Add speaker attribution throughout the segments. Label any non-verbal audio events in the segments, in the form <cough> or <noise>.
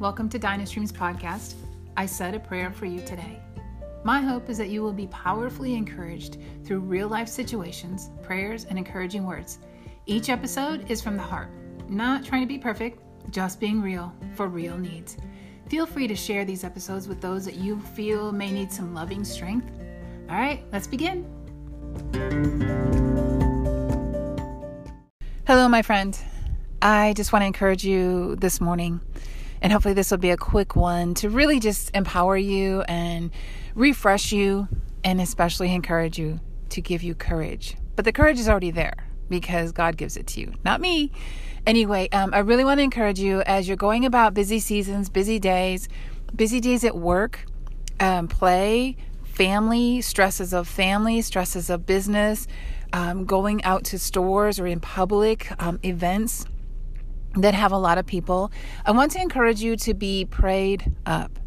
Speaker 1: Welcome to Dynastreams podcast. I said a prayer for you today. My hope is that you will be powerfully encouraged through real life situations, prayers, and encouraging words. Each episode is from the heart, not trying to be perfect, just being real for real needs. Feel free to share these episodes with those that you feel may need some loving strength. All right, let's begin. Hello, my friend. I just want to encourage you this morning, and hopefully, this will be a quick one to really just empower you and refresh you, and especially encourage you to give you courage. But the courage is already there because God gives it to you, not me. Anyway, um, I really want to encourage you as you're going about busy seasons, busy days, busy days at work, um, play, family, stresses of family, stresses of business, um, going out to stores or in public um, events that have a lot of people, I want to encourage you to be prayed up.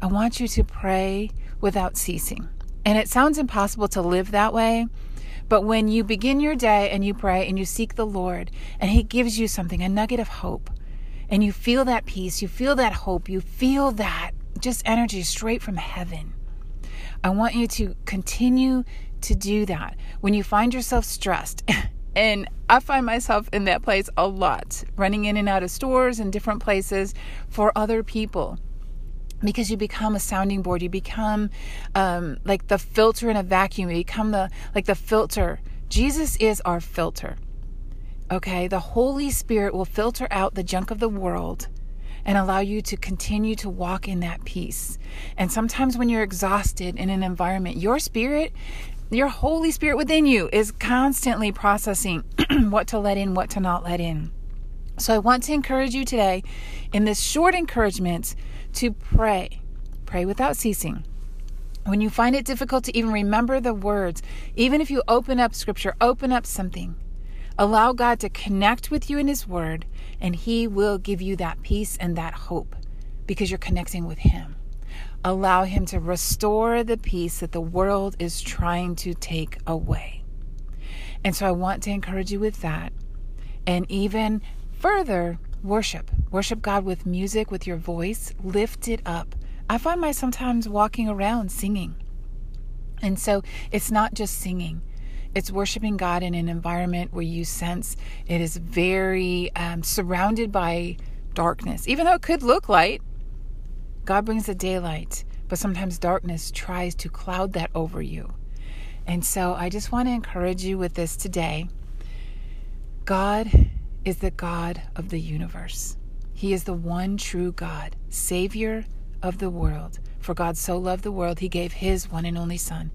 Speaker 1: I want you to pray without ceasing. And it sounds impossible to live that way, but when you begin your day and you pray and you seek the Lord and He gives you something, a nugget of hope, and you feel that peace, you feel that hope, you feel that just energy straight from heaven. I want you to continue to do that. When you find yourself stressed, <laughs> And I find myself in that place a lot, running in and out of stores and different places for other people. Because you become a sounding board, you become um, like the filter in a vacuum. You become the like the filter. Jesus is our filter. Okay, the Holy Spirit will filter out the junk of the world and allow you to continue to walk in that peace. And sometimes when you're exhausted in an environment, your spirit your Holy Spirit within you is constantly processing <clears throat> what to let in, what to not let in. So I want to encourage you today in this short encouragement to pray. Pray without ceasing. When you find it difficult to even remember the words, even if you open up scripture, open up something. Allow God to connect with you in His Word, and He will give you that peace and that hope because you're connecting with Him allow Him to restore the peace that the world is trying to take away. And so I want to encourage you with that. And even further, worship. Worship God with music, with your voice. Lift it up. I find myself sometimes walking around singing. And so it's not just singing, it's worshiping God in an environment where you sense it is very um, surrounded by darkness, even though it could look light. God brings the daylight, but sometimes darkness tries to cloud that over you. And so I just want to encourage you with this today. God is the God of the universe. He is the one true God, Savior of the world. For God so loved the world, he gave his one and only Son,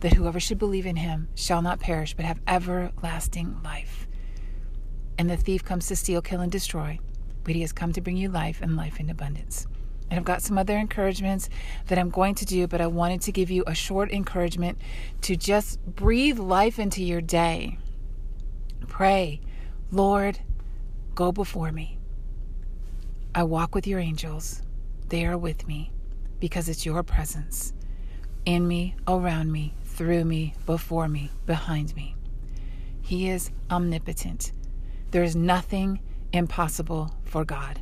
Speaker 1: that whoever should believe in him shall not perish, but have everlasting life. And the thief comes to steal, kill, and destroy, but he has come to bring you life and life in abundance. And I've got some other encouragements that I'm going to do, but I wanted to give you a short encouragement to just breathe life into your day. Pray, Lord, go before me. I walk with your angels. They are with me because it's your presence in me, around me, through me, before me, behind me. He is omnipotent. There is nothing impossible for God.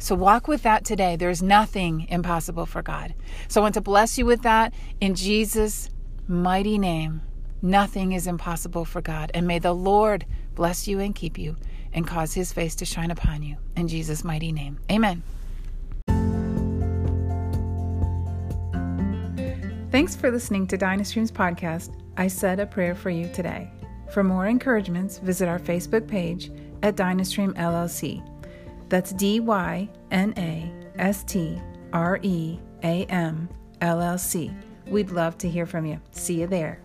Speaker 1: So walk with that today. There's nothing impossible for God. So I want to bless you with that in Jesus' mighty name. Nothing is impossible for God. And may the Lord bless you and keep you and cause his face to shine upon you. In Jesus' mighty name. Amen. Thanks for listening to Dynastreams podcast. I said a prayer for you today. For more encouragements, visit our Facebook page at Dynastream LLC. That's D Y N A S T R E A M L L C. We'd love to hear from you. See you there.